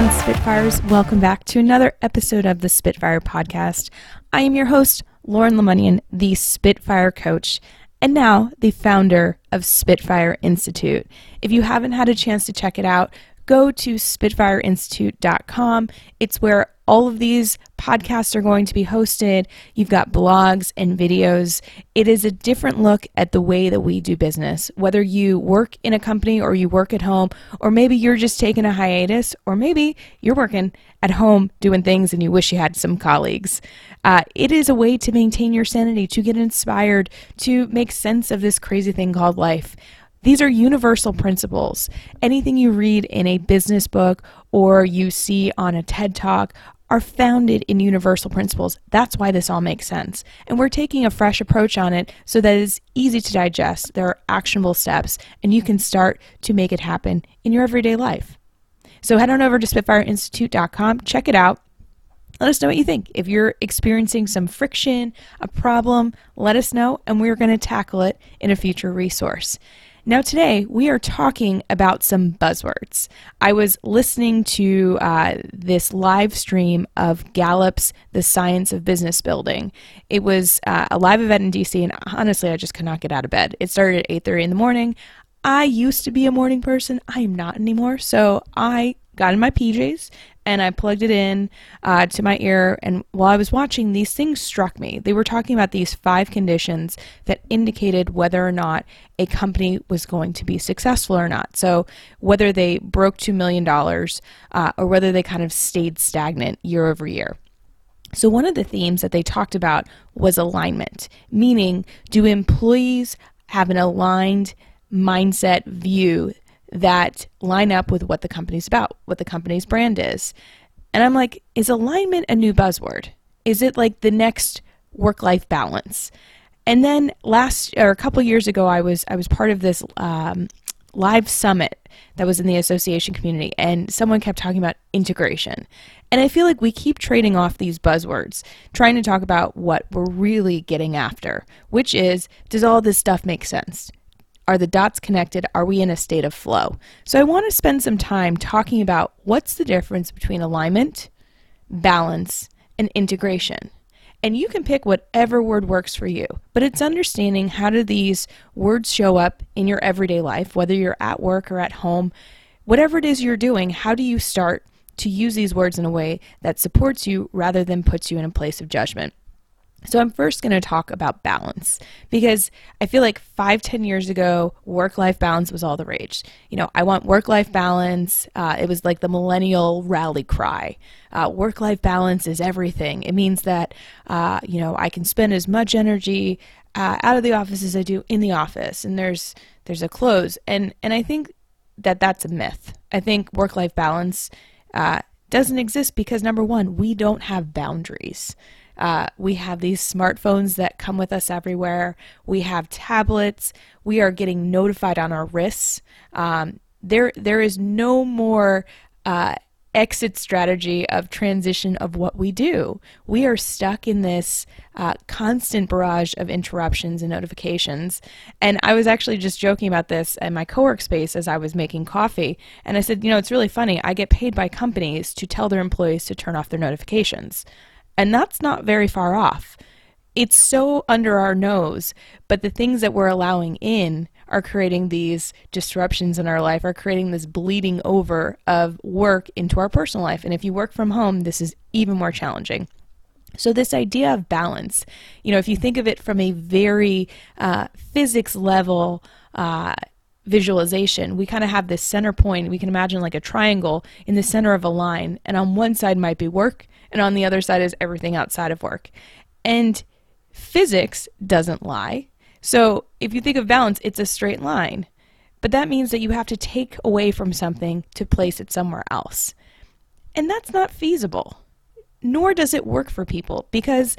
on, Spitfires. Welcome back to another episode of the Spitfire Podcast. I am your host, Lauren Lemunyon, the Spitfire Coach, and now the founder of Spitfire Institute. If you haven't had a chance to check it out, go to spitfireinstitute.com. It's where all of these podcasts are going to be hosted. You've got blogs and videos. It is a different look at the way that we do business. Whether you work in a company or you work at home, or maybe you're just taking a hiatus, or maybe you're working at home doing things and you wish you had some colleagues. Uh, it is a way to maintain your sanity, to get inspired, to make sense of this crazy thing called life. These are universal principles. Anything you read in a business book or you see on a TED Talk are founded in universal principles. That's why this all makes sense. And we're taking a fresh approach on it so that it's easy to digest. There are actionable steps, and you can start to make it happen in your everyday life. So head on over to SpitfireInstitute.com, check it out. Let us know what you think. If you're experiencing some friction, a problem, let us know, and we're going to tackle it in a future resource. Now, today we are talking about some buzzwords. I was listening to uh, this live stream of Gallup's The Science of Business Building. It was uh, a live event in DC, and honestly, I just could not get out of bed. It started at 8:30 in the morning. I used to be a morning person. I am not anymore. So I got in my PJs and I plugged it in uh, to my ear. And while I was watching, these things struck me. They were talking about these five conditions that indicated whether or not a company was going to be successful or not. So, whether they broke $2 million uh, or whether they kind of stayed stagnant year over year. So, one of the themes that they talked about was alignment, meaning, do employees have an aligned mindset view that line up with what the company's about, what the company's brand is. And I'm like, is alignment a new buzzword? Is it like the next work life balance? And then last or a couple years ago, I was I was part of this um, live summit that was in the association community, and someone kept talking about integration. And I feel like we keep trading off these buzzwords, trying to talk about what we're really getting after, which is does all this stuff make sense? Are the dots connected? Are we in a state of flow? So I want to spend some time talking about what's the difference between alignment, balance, and integration. And you can pick whatever word works for you, but it's understanding how do these words show up in your everyday life, whether you're at work or at home, whatever it is you're doing, how do you start to use these words in a way that supports you rather than puts you in a place of judgment? So, I'm first going to talk about balance because I feel like five, ten years ago, work life balance was all the rage. You know, I want work life balance. Uh, it was like the millennial rally cry. Uh, work life balance is everything. It means that, uh, you know, I can spend as much energy uh, out of the office as I do in the office, and there's there's a close. And and I think that that's a myth. I think work life balance uh, doesn't exist because number one, we don't have boundaries. Uh, we have these smartphones that come with us everywhere. We have tablets. We are getting notified on our wrists. Um, there, there is no more uh, exit strategy of transition of what we do. We are stuck in this uh, constant barrage of interruptions and notifications. And I was actually just joking about this in my co-work space as I was making coffee. And I said, you know, it's really funny. I get paid by companies to tell their employees to turn off their notifications. And that's not very far off. It's so under our nose, but the things that we're allowing in are creating these disruptions in our life, are creating this bleeding over of work into our personal life. And if you work from home, this is even more challenging. So, this idea of balance, you know, if you think of it from a very uh, physics level uh, visualization, we kind of have this center point. We can imagine like a triangle in the center of a line, and on one side might be work, and on the other side is everything outside of work. And physics doesn't lie. So if you think of balance, it's a straight line. But that means that you have to take away from something to place it somewhere else. And that's not feasible, nor does it work for people because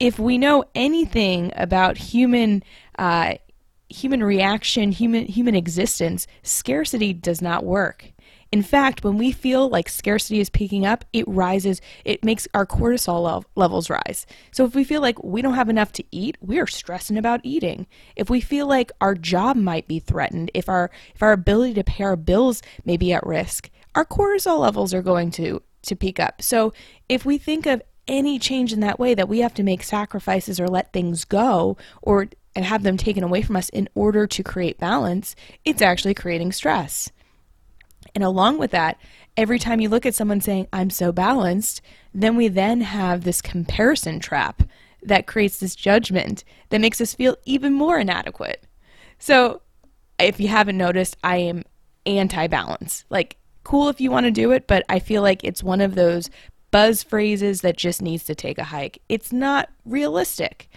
if we know anything about human uh, human reaction, human human existence, scarcity does not work. In fact, when we feel like scarcity is peaking up, it rises, it makes our cortisol levels rise. So if we feel like we don't have enough to eat, we are stressing about eating. If we feel like our job might be threatened, if our if our ability to pay our bills may be at risk, our cortisol levels are going to to peak up. So if we think of any change in that way that we have to make sacrifices or let things go or and have them taken away from us in order to create balance, it's actually creating stress. And along with that, every time you look at someone saying, I'm so balanced, then we then have this comparison trap that creates this judgment that makes us feel even more inadequate. So, if you haven't noticed, I am anti balance. Like, cool if you want to do it, but I feel like it's one of those buzz phrases that just needs to take a hike. It's not realistic.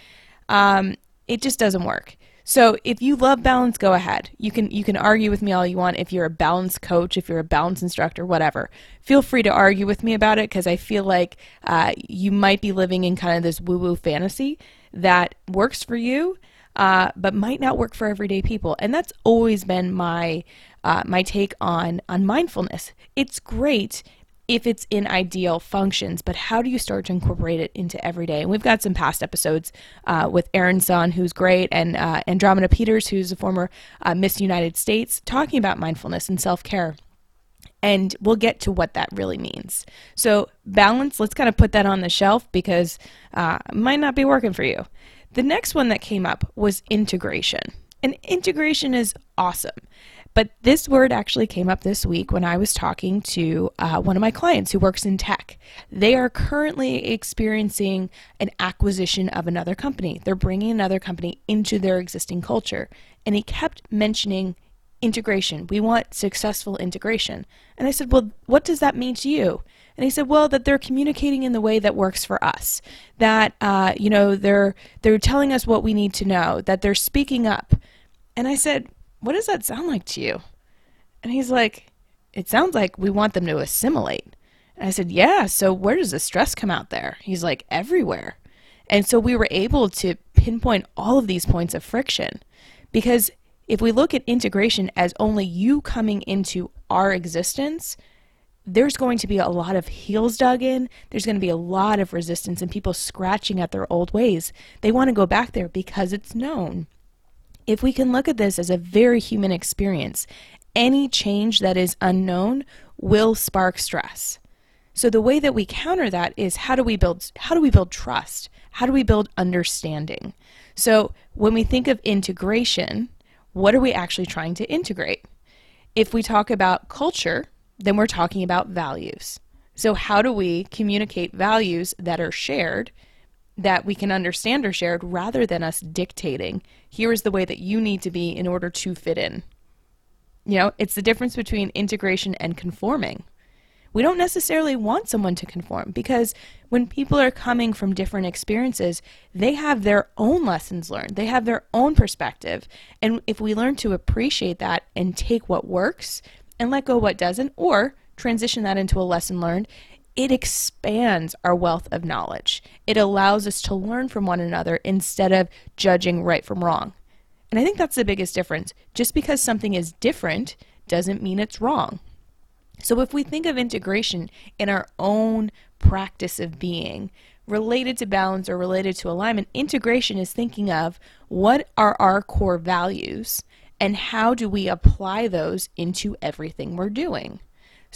Um, it just doesn't work. So if you love balance, go ahead. You can you can argue with me all you want. If you're a balance coach, if you're a balance instructor, whatever, feel free to argue with me about it because I feel like uh, you might be living in kind of this woo woo fantasy that works for you, uh, but might not work for everyday people. And that's always been my uh, my take on on mindfulness. It's great if it's in ideal functions, but how do you start to incorporate it into everyday? And we've got some past episodes uh, with Erin Sun, who's great, and uh, Andromeda Peters, who's a former uh, Miss United States, talking about mindfulness and self care. And we'll get to what that really means. So, balance, let's kind of put that on the shelf because uh, it might not be working for you. The next one that came up was integration. And integration is awesome. But this word actually came up this week when I was talking to uh, one of my clients who works in tech. They are currently experiencing an acquisition of another company. They're bringing another company into their existing culture. And he kept mentioning integration. We want successful integration. And I said, Well, what does that mean to you? And he said, well, that they're communicating in the way that works for us. That uh, you know they're they're telling us what we need to know. That they're speaking up. And I said, what does that sound like to you? And he's like, It sounds like we want them to assimilate. And I said, Yeah, so where does the stress come out there? He's like, Everywhere. And so we were able to pinpoint all of these points of friction because if we look at integration as only you coming into our existence, there's going to be a lot of heels dug in. There's going to be a lot of resistance and people scratching at their old ways. They want to go back there because it's known if we can look at this as a very human experience, any change that is unknown will spark stress. So the way that we counter that is how do we build how do we build trust? How do we build understanding? So when we think of integration, what are we actually trying to integrate? If we talk about culture, then we're talking about values. So how do we communicate values that are shared that we can understand are shared rather than us dictating, here is the way that you need to be in order to fit in. You know, it's the difference between integration and conforming. We don't necessarily want someone to conform because when people are coming from different experiences, they have their own lessons learned, they have their own perspective. And if we learn to appreciate that and take what works and let go what doesn't, or transition that into a lesson learned, it expands our wealth of knowledge. It allows us to learn from one another instead of judging right from wrong. And I think that's the biggest difference. Just because something is different doesn't mean it's wrong. So if we think of integration in our own practice of being, related to balance or related to alignment, integration is thinking of what are our core values and how do we apply those into everything we're doing.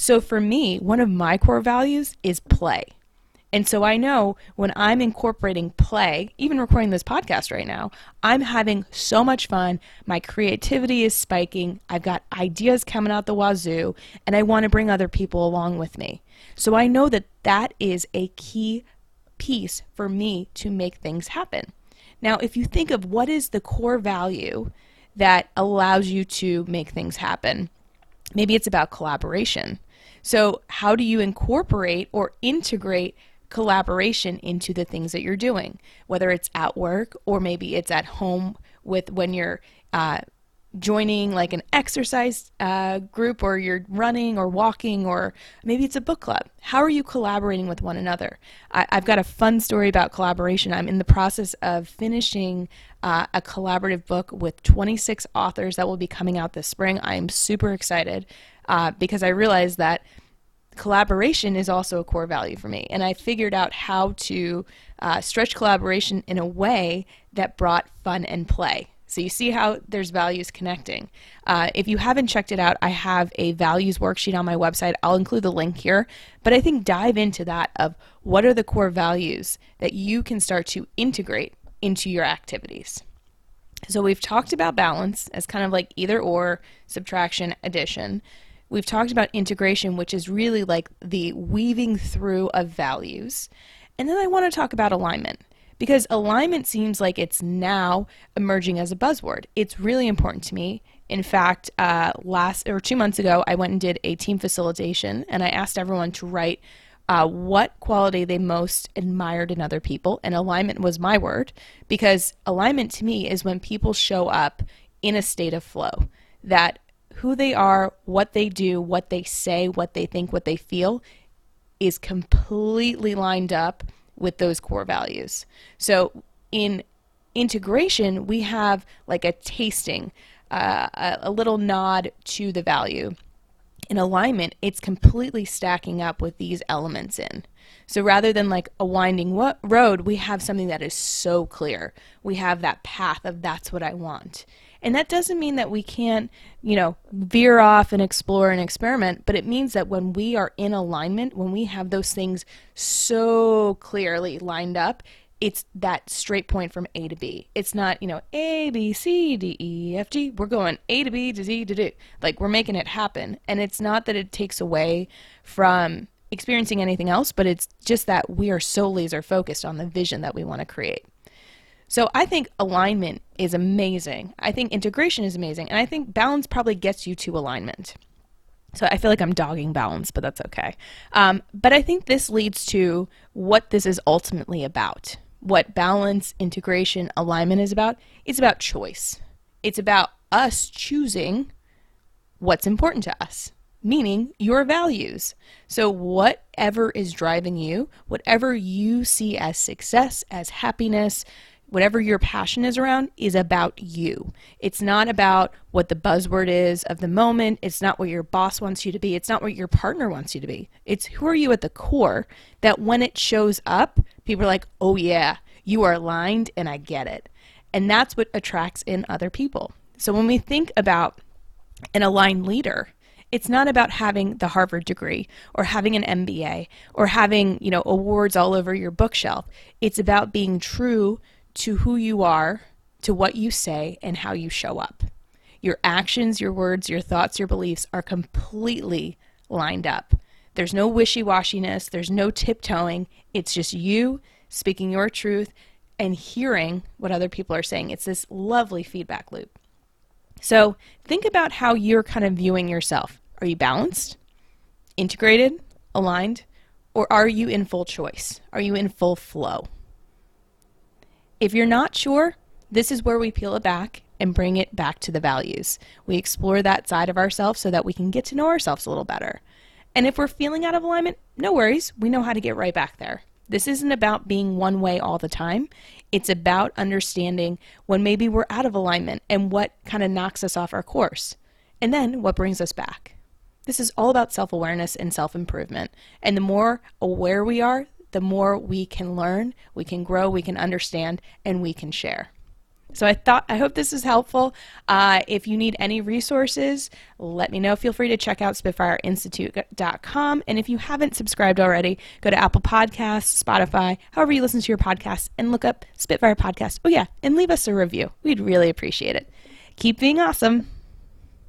So for me, one of my core values is play. And so I know when I'm incorporating play, even recording this podcast right now, I'm having so much fun. My creativity is spiking. I've got ideas coming out the wazoo, and I want to bring other people along with me. So I know that that is a key piece for me to make things happen. Now, if you think of what is the core value that allows you to make things happen, maybe it's about collaboration. So, how do you incorporate or integrate collaboration into the things that you're doing, whether it's at work or maybe it's at home with when you're uh, joining like an exercise uh, group or you're running or walking or maybe it's a book club how are you collaborating with one another I, have got a fun story about collaboration i'm in the process of finishing uh, a collaborative book with 26 authors that will be coming out this spring i am super excited uh, because I realized that collaboration is also a core value for me. And I figured out how to uh, stretch collaboration in a way that brought fun and play. So you see how there's values connecting. Uh, if you haven't checked it out, I have a values worksheet on my website. I'll include the link here. But I think dive into that of what are the core values that you can start to integrate into your activities. So we've talked about balance as kind of like either or, subtraction, addition. We've talked about integration, which is really like the weaving through of values. And then I want to talk about alignment because alignment seems like it's now emerging as a buzzword. It's really important to me. In fact, uh, last or two months ago, I went and did a team facilitation, and I asked everyone to write uh, what quality they most admired in other people, and alignment was my word because alignment to me is when people show up in a state of flow that who they are, what they do, what they say, what they think, what they feel is completely lined up with those core values. So in integration, we have like a tasting, uh, a, a little nod to the value. In alignment, it's completely stacking up with these elements in. So rather than like a winding road, we have something that is so clear. We have that path of that's what I want. And that doesn't mean that we can't, you know, veer off and explore and experiment, but it means that when we are in alignment, when we have those things so clearly lined up, it's that straight point from A to B. It's not, you know, A, B, C, D, E, F, G. We're going A to B to Z to D. Like we're making it happen. And it's not that it takes away from experiencing anything else, but it's just that we are so laser focused on the vision that we want to create. So I think alignment is amazing. I think integration is amazing. And I think balance probably gets you to alignment. So I feel like I'm dogging balance, but that's okay. Um, but I think this leads to what this is ultimately about. What balance, integration, alignment is about. It's about choice. It's about us choosing what's important to us, meaning your values. So, whatever is driving you, whatever you see as success, as happiness, whatever your passion is around is about you. It's not about what the buzzword is of the moment. It's not what your boss wants you to be. It's not what your partner wants you to be. It's who are you at the core that when it shows up, people are like, oh, yeah, you are aligned and I get it. And that's what attracts in other people. So when we think about an aligned leader, it's not about having the Harvard degree or having an MBA or having, you know, awards all over your bookshelf. It's about being true to who you are, to what you say, and how you show up. Your actions, your words, your thoughts, your beliefs are completely lined up. There's no wishy washiness, there's no tiptoeing. It's just you speaking your truth and hearing what other people are saying. It's this lovely feedback loop. So think about how you're kind of viewing yourself. Are you balanced, integrated, aligned, or are you in full choice? Are you in full flow? If you're not sure, this is where we peel it back and bring it back to the values. We explore that side of ourselves so that we can get to know ourselves a little better. And if we're feeling out of alignment, no worries, we know how to get right back there. This isn't about being one way all the time. It's about understanding when maybe we're out of alignment and what kind of knocks us off our course. And then what brings us back. This is all about self awareness and self improvement. And the more aware we are, the more we can learn, we can grow, we can understand, and we can share. So I thought I hope this is helpful. Uh, if you need any resources, let me know. Feel free to check out SpitfireInstitute.com. And if you haven't subscribed already, go to Apple Podcasts, Spotify, however you listen to your podcasts, and look up Spitfire Podcast. Oh yeah, and leave us a review. We'd really appreciate it. Keep being awesome.